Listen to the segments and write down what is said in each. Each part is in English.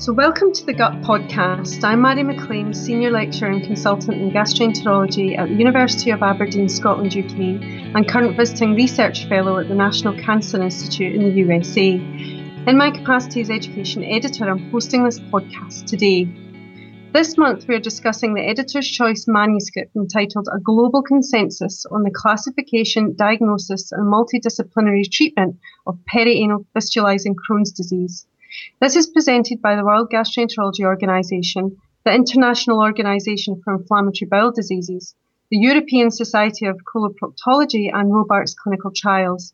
So, welcome to the Gut Podcast. I'm Mairi McLean, Senior Lecturer and Consultant in Gastroenterology at the University of Aberdeen, Scotland, UK, and current visiting Research Fellow at the National Cancer Institute in the USA. In my capacity as Education Editor, I'm hosting this podcast today. This month, we are discussing the Editor's Choice manuscript entitled A Global Consensus on the Classification, Diagnosis, and Multidisciplinary Treatment of Perianal Fistulizing Crohn's Disease. This is presented by the World Gastroenterology Organization, the International Organization for Inflammatory Bowel Diseases, the European Society of Coloproctology, and Robarts Clinical Trials.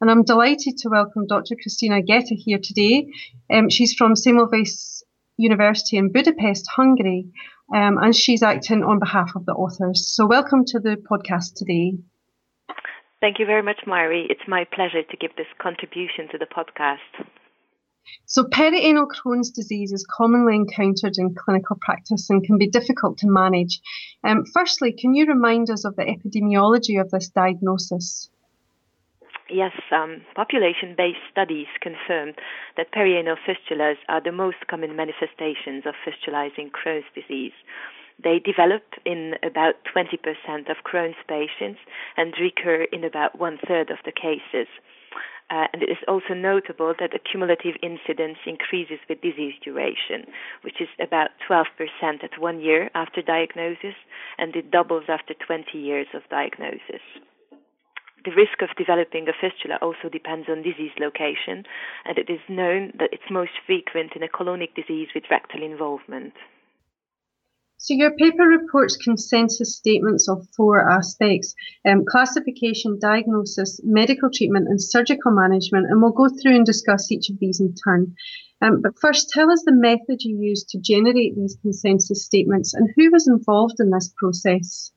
And I'm delighted to welcome Dr. Krisztina Gecse here today. Um, she's from Semmelweis University in Budapest, Hungary, um, and she's acting on behalf of the authors. So, welcome to the podcast today. Thank you very much, Mairi. It's my pleasure to give this contribution to the podcast. So, perianal Crohn's disease is commonly encountered in clinical practice and can be difficult to manage. Um, firstly, can you remind us of the epidemiology of this diagnosis? Yes, um, population based studies confirm that perianal fistulas are the most common manifestations of fistulizing Crohn's disease. They develop in about 20% of Crohn's patients and recur in about one third of the cases. Uh, and it is also notable that the cumulative incidence increases with disease duration, which is about 12% at one year after diagnosis, and it doubles after 20 years of diagnosis. The risk of developing a fistula also depends on disease location, and it is known that it's most frequent in a colonic disease with rectal involvement. So your paper reports consensus statements of four aspects, um, classification, diagnosis, medical treatment and surgical management, and we'll go through and discuss each of these in turn. Um, but first, tell us the method you used to generate these consensus statements and who was involved in this process.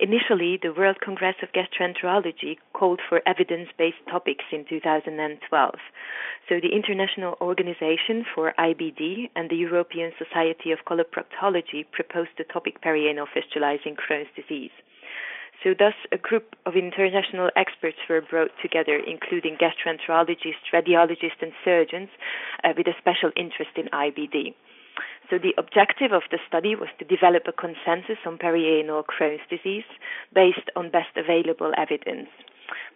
Initially, the World Congress of Gastroenterology called for evidence based topics in 2012. So, the International Organization for IBD and the European Society of Coloproctology proposed the topic perianal fistulizing Crohn's disease. So, thus, a group of international experts were brought together, including gastroenterologists, radiologists, and surgeons uh, with a special interest in IBD. So the objective of the study was to develop a consensus on perianal Crohn's disease based on best available evidence.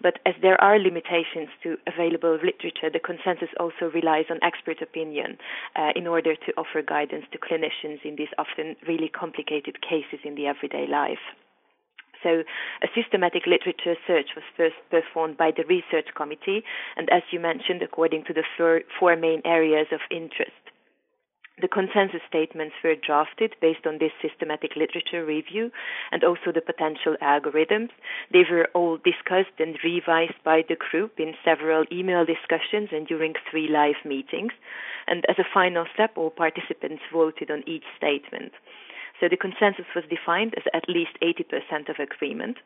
But as there are limitations to available literature, the consensus also relies on expert opinion uh, in order to offer guidance to clinicians in these often really complicated cases in the everyday life. So, a systematic literature search was first performed by the research committee, and as you mentioned, according to the four, four main areas of interest the consensus statements were drafted based on this systematic literature review and also the potential algorithms. They were all discussed and revised by the group in several email discussions and during three live meetings. And as a final step, all participants voted on each statement. So the consensus was defined as at least 80% of agreement,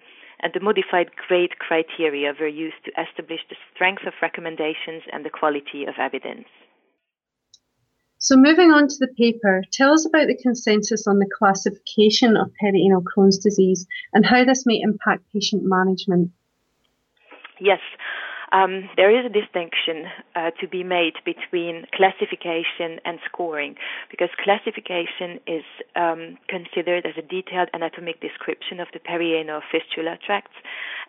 and the modified grade criteria were used to establish the strength of recommendations and the quality of evidence. So moving on to the paper, tell us about the consensus on the classification of perianal Crohn's disease and how this may impact patient management. Yes, um, there is a distinction uh, to be made between classification and scoring because classification is um, considered as a detailed anatomic description of the perianal fistula tracts,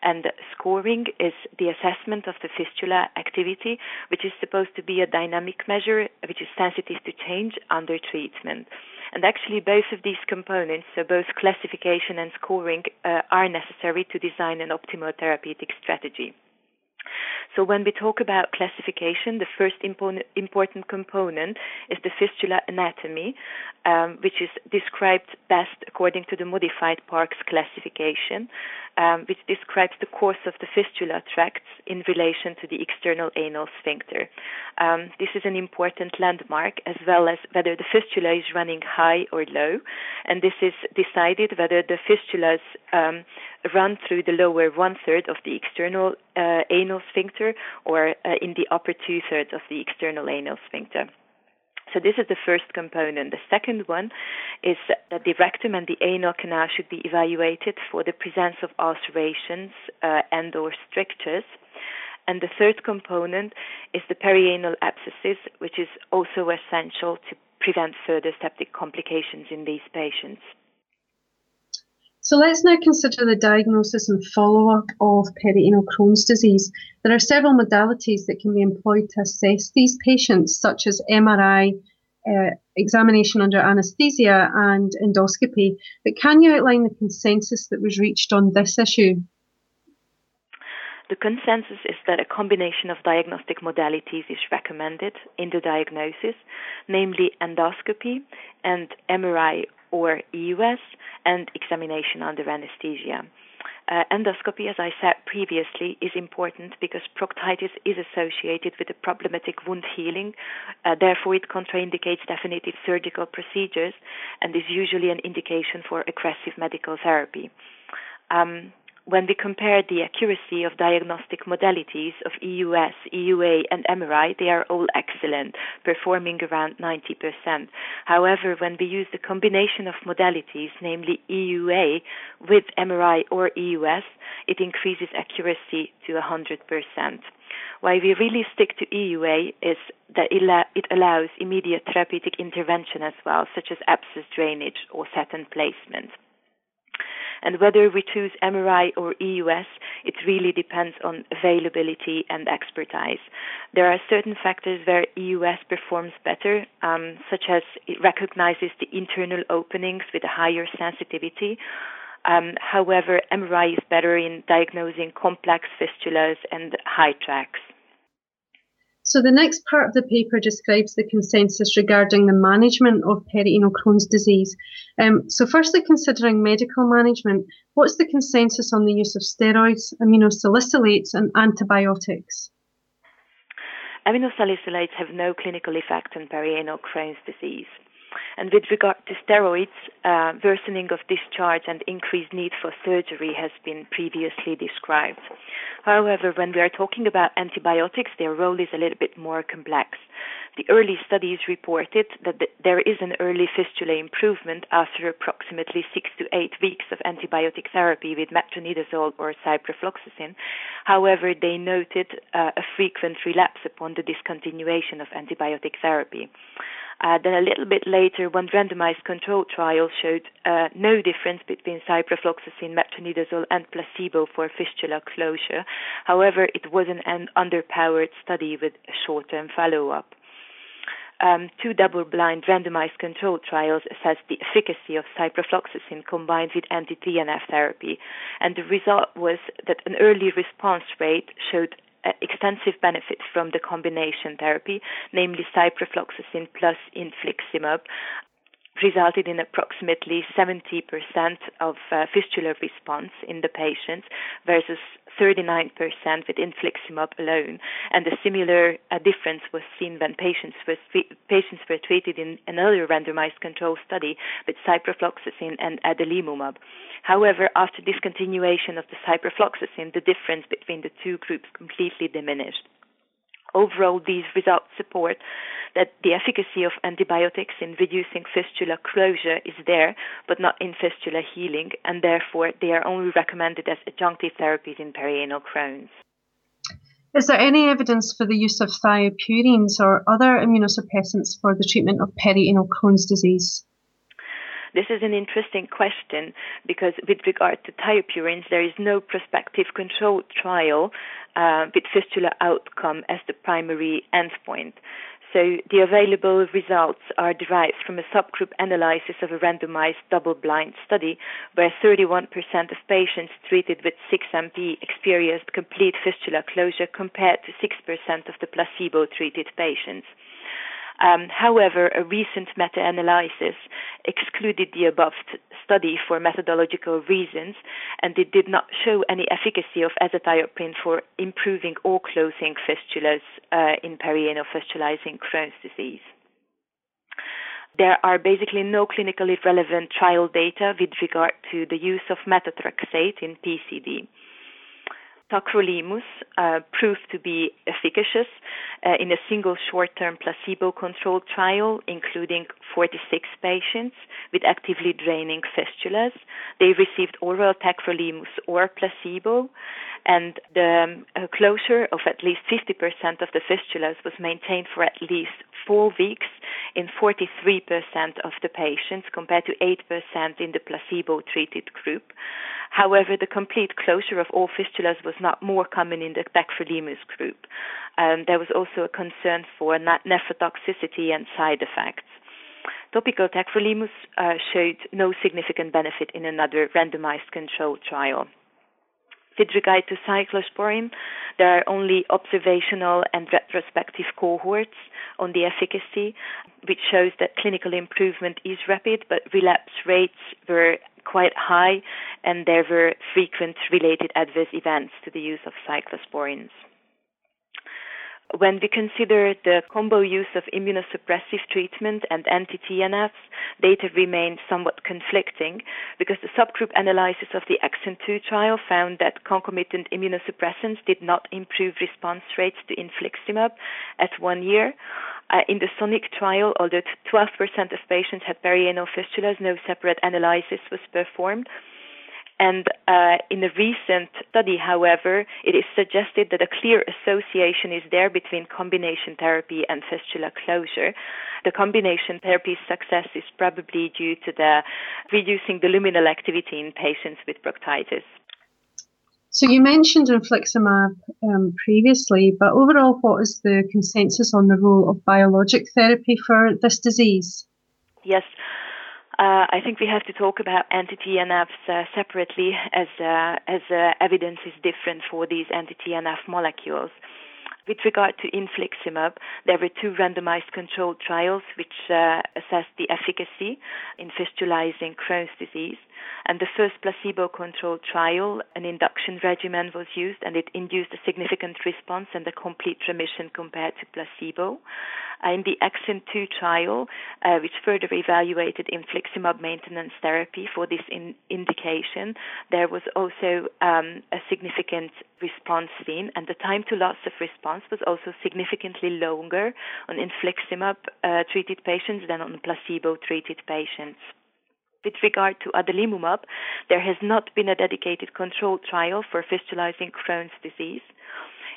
and scoring is the assessment of the fistula activity, which is supposed to be a dynamic measure which is sensitive to change under treatment. And actually, both of these components, so both classification and scoring, uh, are necessary to design an optimal therapeutic strategy. So when we talk about classification, the first important component is the fistula anatomy, um, which is described best according to the modified Parkes classification, um, which describes the course of the fistula tracts in relation to the external anal sphincter. Um, this is an important landmark as well as whether the fistula is running high or low, and this is decided whether the fistulas um, run through the lower one third of the external uh, anal sphincter or uh, in the upper two thirds of the external anal sphincter. So this is the first component. The second one is that the rectum and the anal canal should be evaluated for the presence of ulcerations uh, and or strictures And the third component is the perianal abscesses, which is also essential to prevent further septic complications in these patients. So let's now consider the diagnosis and follow up of perianal Crohn's disease. There are several modalities that can be employed to assess these patients, such as MRI, uh, examination under anaesthesia, and endoscopy. But can you outline the consensus that was reached on this issue? The consensus is that a combination of diagnostic modalities is recommended in the diagnosis, namely endoscopy and MRI or EUS, and examination under anesthesia. Uh, endoscopy, as I said previously, is important because proctitis is associated with a problematic wound healing. Uh, therefore, it contraindicates definitive surgical procedures and is usually an indication for aggressive medical therapy. Um, when we compare the accuracy of diagnostic modalities of EUS, EUA, and MRI, they are all excellent, performing around 90%. However, when we use the combination of modalities, namely EUA with MRI or EUS, it increases accuracy to 100%. Why we really stick to EUA is that it allows immediate therapeutic intervention as well, such as abscess drainage or seton placement. And whether we choose MRI or EUS, it really depends on availability and expertise. There are certain factors where EUS performs better, um, such as it recognizes the internal openings with a higher sensitivity. Um, however, MRI is better in diagnosing complex fistulas and high tracts. So the next part of the paper describes the consensus regarding the management of perianal Crohn's disease. Um, so firstly, considering medical management, what's the consensus on the use of steroids, aminosalicylates and antibiotics? Aminosalicylates have no clinical effect on perianal Crohn's disease. And with regard to steroids, uh, worsening of discharge and increased need for surgery has been previously described. However, when we are talking about antibiotics, their role is a little bit more complex. The early studies reported that the, there is an early fistula improvement after approximately six to eight weeks of antibiotic therapy with metronidazole or ciprofloxacin. However, they noted uh, a frequent relapse upon the discontinuation of antibiotic therapy. Uh, then a little bit later, one randomized controlled trial showed uh, no difference between ciprofloxacin, metronidazole, and placebo for fistula closure. However, it was an underpowered study with short-term follow-up. Um, two double-blind randomized controlled trials assessed the efficacy of ciprofloxacin combined with anti-TNF therapy, and the result was that an early response rate showed Uh, extensive benefits from the combination therapy, namely ciprofloxacin plus infliximab, resulted in approximately 70% of uh, fistula response in the patients versus 39% with infliximab alone. And a similar uh, difference was seen when patients were, patients were treated in another randomized control study with ciprofloxacin and adalimumab. However, after discontinuation of the ciprofloxacin, the difference between the two groups completely diminished. Overall, these results support that the efficacy of antibiotics in reducing fistula closure is there, but not in fistula healing, and therefore they are only recommended as adjunctive therapies in perianal Crohn's. Is there any evidence for the use of thiopurines or other immunosuppressants for the treatment of perianal Crohn's disease? This is an interesting question because, with regard to thiopurines, there is no prospective controlled trial uh, with fistula outcome as the primary endpoint. So the available results are derived from a subgroup analysis of a randomized double-blind study where 31% of patients treated with 6-MP experienced complete fistula closure compared to 6% of the placebo-treated patients. Um, however, a recent meta analysis excluded the above t- study for methodological reasons, and it did not show any efficacy of azathioprine for improving or closing fistulas uh, in perianal fistulizing Crohn's disease. There are basically no clinically relevant trial data with regard to the use of methotrexate in PCD. Tacrolimus uh, proved to be efficacious uh, in a single short-term placebo-controlled trial, including 46 patients with actively draining fistulas. They received oral tacrolimus or placebo, and the um, uh, closure of at least 50% of the fistulas was maintained for at least four weeks in 43% of the patients, compared to 8% in the placebo-treated group. However, the complete closure of all fistulas was not more common in the tacrolimus group. Um, there was also a concern for nephrotoxicity and side effects. Topical tacrolimus uh, showed no significant benefit in another randomized controlled trial. With regard to cyclosporin, there are only observational and retrospective cohorts on the efficacy, which shows that clinical improvement is rapid, but relapse rates were quite high, and there were frequent related adverse events to the use of cyclosporins. When we consider the combo use of immunosuppressive treatment and anti-TNFs, data remained somewhat conflicting because the subgroup analysis of the ACCENT-2 trial found that concomitant immunosuppressants did not improve response rates to infliximab at one year. Uh, in the SONIC trial, although 12% of patients had perianal fistulas, no separate analysis was performed. And uh, in a recent study, however, it is suggested that a clear association is there between combination therapy and fistula closure. The combination therapy's success is probably due to the reducing the luminal activity in patients with proctitis. So you mentioned infliximab um, previously, but overall, what is the consensus on the role of biologic therapy for this disease? Yes. Uh, I think we have to talk about anti-TNFs uh, separately, as uh, as uh, evidence is different for these anti-TNF molecules. With regard to infliximab, there were two randomized controlled trials which uh, assessed the efficacy in fistulizing Crohn's disease. And the first placebo controlled trial, an induction regimen was used, and it induced a significant response and a complete remission compared to placebo. Uh, in the ACCENT-2 trial, uh, which further evaluated infliximab maintenance therapy for this in- indication, there was also um, a significant response seen, and the time to loss of response was also significantly longer on infliximab uh, treated patients than on placebo treated patients. With regard to adalimumab, there has not been a dedicated controlled trial for fistulizing Crohn's disease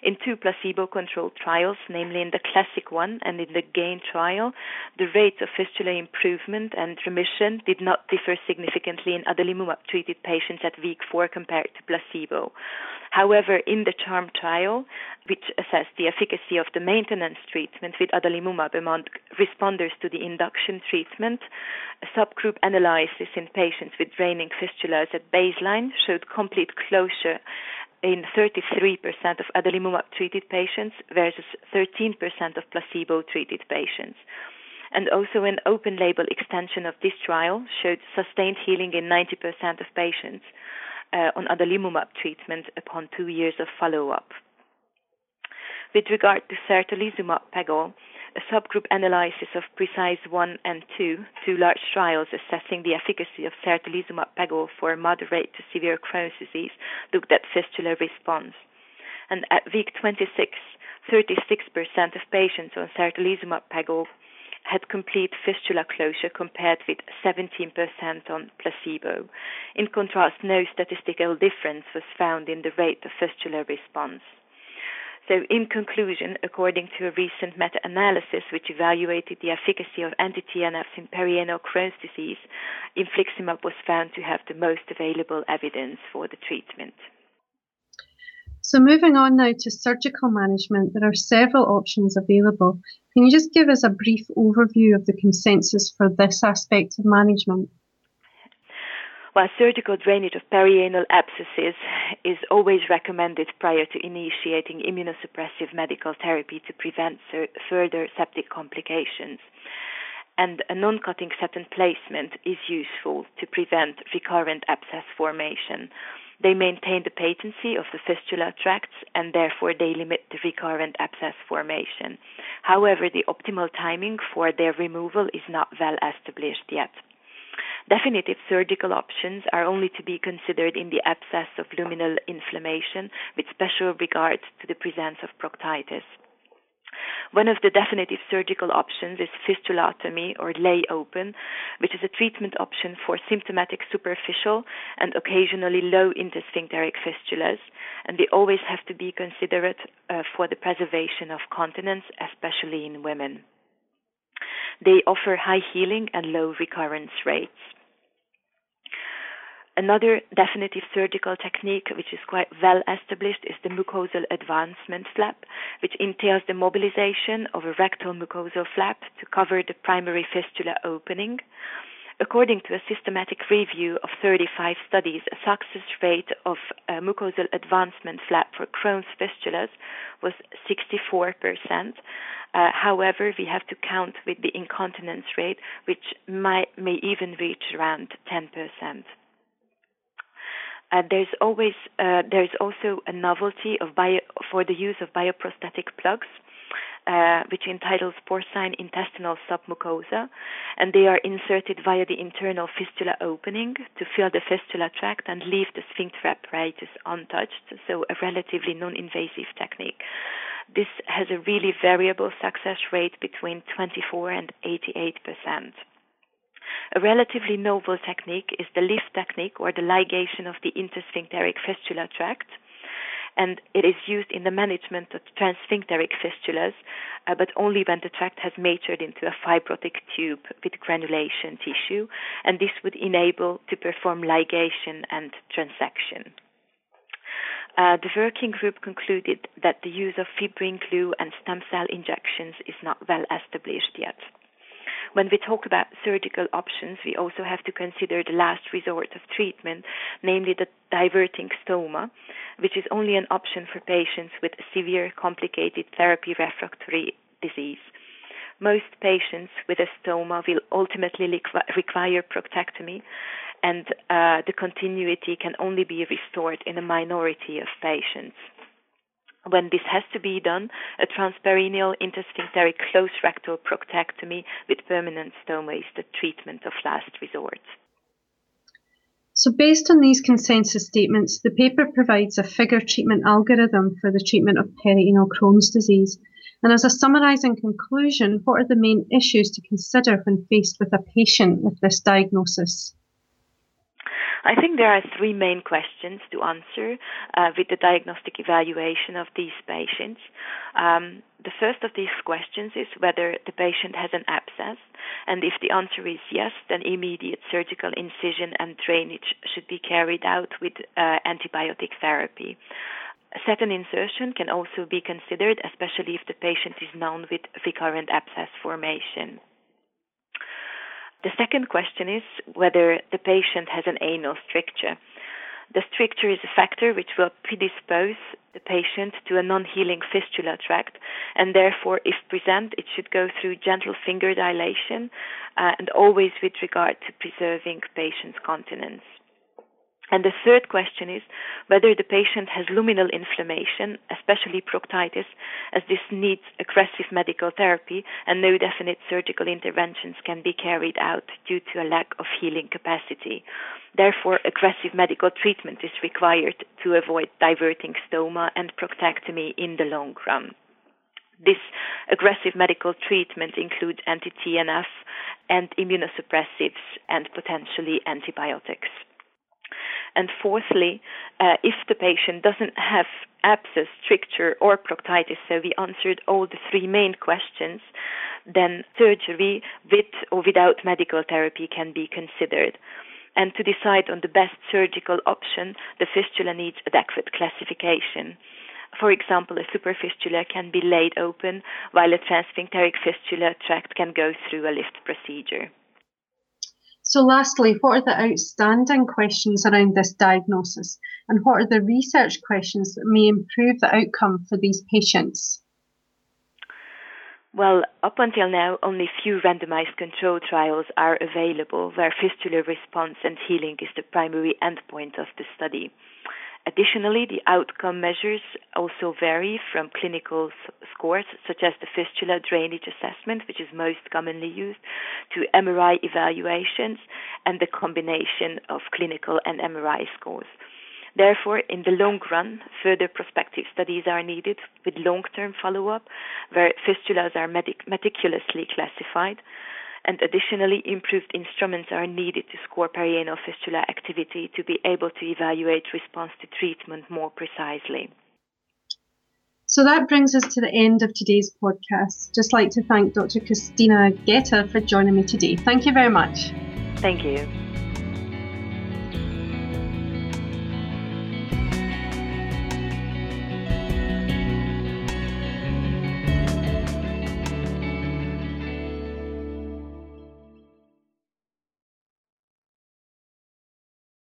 in two placebo controlled trials, namely in the classic one and in the GAIN trial, the rate of fistula improvement and remission did not differ significantly in adalimumab treated patients at week four compared to placebo. However, in the CHARM trial, which assessed the efficacy of the maintenance treatment with adalimumab among responders to the induction treatment, a subgroup analysis in patients with draining fistulas at baseline showed complete closure in 33% of adalimumab treated patients versus 13% of placebo treated patients. And also, an open label extension of this trial showed sustained healing in 90% of patients uh, on adalimumab treatment upon two years of follow up. With regard to certolizumab pegol, a subgroup analysis of PRECISE-1 and 2, two large trials assessing the efficacy of certolizumab pegol for moderate to severe Crohn's disease, looked at fistula response. And at week 26, 36% of patients on certolizumab pegol had complete fistula closure compared with 17% on placebo. In contrast, no statistical difference was found in the rate of fistula response. So, in conclusion, according to a recent meta analysis which evaluated the efficacy of anti TNFs in perianal Crohn's disease, infliximab was found to have the most available evidence for the treatment. So, moving on now to surgical management, there are several options available. Can you just give us a brief overview of the consensus for this aspect of management? While surgical drainage of perianal abscesses is always recommended prior to initiating immunosuppressive medical therapy to prevent further septic complications. And a non cutting seton placement is useful to prevent recurrent abscess formation. They maintain the patency of the fistula tracts and therefore they limit the recurrent abscess formation. However, the optimal timing for their removal is not well established yet. Definitive surgical options are only to be considered in the absence of luminal inflammation, with special regard to the presence of proctitis. One of the definitive surgical options is fistulotomy or lay open, which is a treatment option for symptomatic superficial and occasionally low intersphincteric fistulas, and they always have to be considered uh, for the preservation of continence, especially in women. They offer high healing and low recurrence rates. Another definitive surgical technique, which is quite well established, is the mucosal advancement flap, which entails the mobilization of a rectal mucosal flap to cover the primary fistula opening. According to a systematic review of 35 studies, a success rate of a mucosal advancement flap for Crohn's fistulas was 64%. Uh, however, we have to count with the incontinence rate, which might, may even reach around 10%. Uh, there's always uh, there's also a novelty of bio, for the use of bioprosthetic plugs, uh, which entitles porcine intestinal submucosa, and they are inserted via the internal fistula opening to fill the fistula tract and leave the sphincter apparatus untouched. So a relatively non-invasive technique. This has a really variable success rate between 24 and 88 percent. A relatively novel technique is the lift technique or the ligation of the intersphincteric fistula tract. And it is used in the management of transsphincteric fistulas, uh, but only when the tract has matured into a fibrotic tube with granulation tissue, and this would enable to perform ligation and transection. Uh, the working group concluded that the use of fibrin glue and stem cell injections is not well established yet. When we talk about surgical options, we also have to consider the last resort of treatment, namely the diverting stoma, which is only an option for patients with severe complicated therapy refractory disease. Most patients with a stoma will ultimately require proctectomy, and uh, the continuity can only be restored in a minority of patients. When this has to be done, a transperineal intersphincteric close rectal proctectomy with permanent stoma is the treatment of last resort. So, based on these consensus statements, the paper provides a figure treatment algorithm for the treatment of perianal Crohn's disease. And as a summarising conclusion, what are the main issues to consider when faced with a patient with this diagnosis? I think there are three main questions to answer uh, with the diagnostic evaluation of these patients. Um, the first of these questions is whether the patient has an abscess, and if the answer is yes, then immediate surgical incision and drainage should be carried out with uh, antibiotic therapy. Seton insertion can also be considered, especially if the patient is known with recurrent abscess formation. The second question is whether the patient has an anal stricture. The stricture is a factor which will predispose the patient to a non healing fistula tract, and therefore, if present, it should go through gentle finger dilation uh, and always with regard to preserving patient's continence. And the third question is whether the patient has luminal inflammation, especially proctitis, as this needs aggressive medical therapy and no definite surgical interventions can be carried out due to a lack of healing capacity. Therefore, aggressive medical treatment is required to avoid diverting stoma and proctectomy in the long run. This aggressive medical treatment includes anti TNF and immunosuppressives and potentially antibiotics. And fourthly, uh, if the patient doesn't have abscess, stricture, or proctitis, so we answered all the three main questions, then surgery with or without medical therapy can be considered. And to decide on the best surgical option, the fistula needs adequate classification. For example, a superfistula can be laid open, while a transsphincteric fistula tract can go through a lift procedure. So, lastly, what are the outstanding questions around this diagnosis, and what are the research questions that may improve the outcome for these patients? Well, up until now, only few randomized control trials are available where fistula response and healing is the primary endpoint of the study. Additionally, the outcome measures also vary from clinical scores, such as the fistula drainage assessment, which is most commonly used, to MRI evaluations, and the combination of clinical and MRI scores. Therefore, in the long run, further prospective studies are needed with long term follow up, where fistulas are medic- meticulously classified. And additionally, improved instruments are needed to score perianal fistula activity to be able to evaluate response to treatment more precisely. So that brings us to the end of today's podcast. Just like to thank Dr. Krisztina Gecse for joining me today. Thank you very much. Thank you.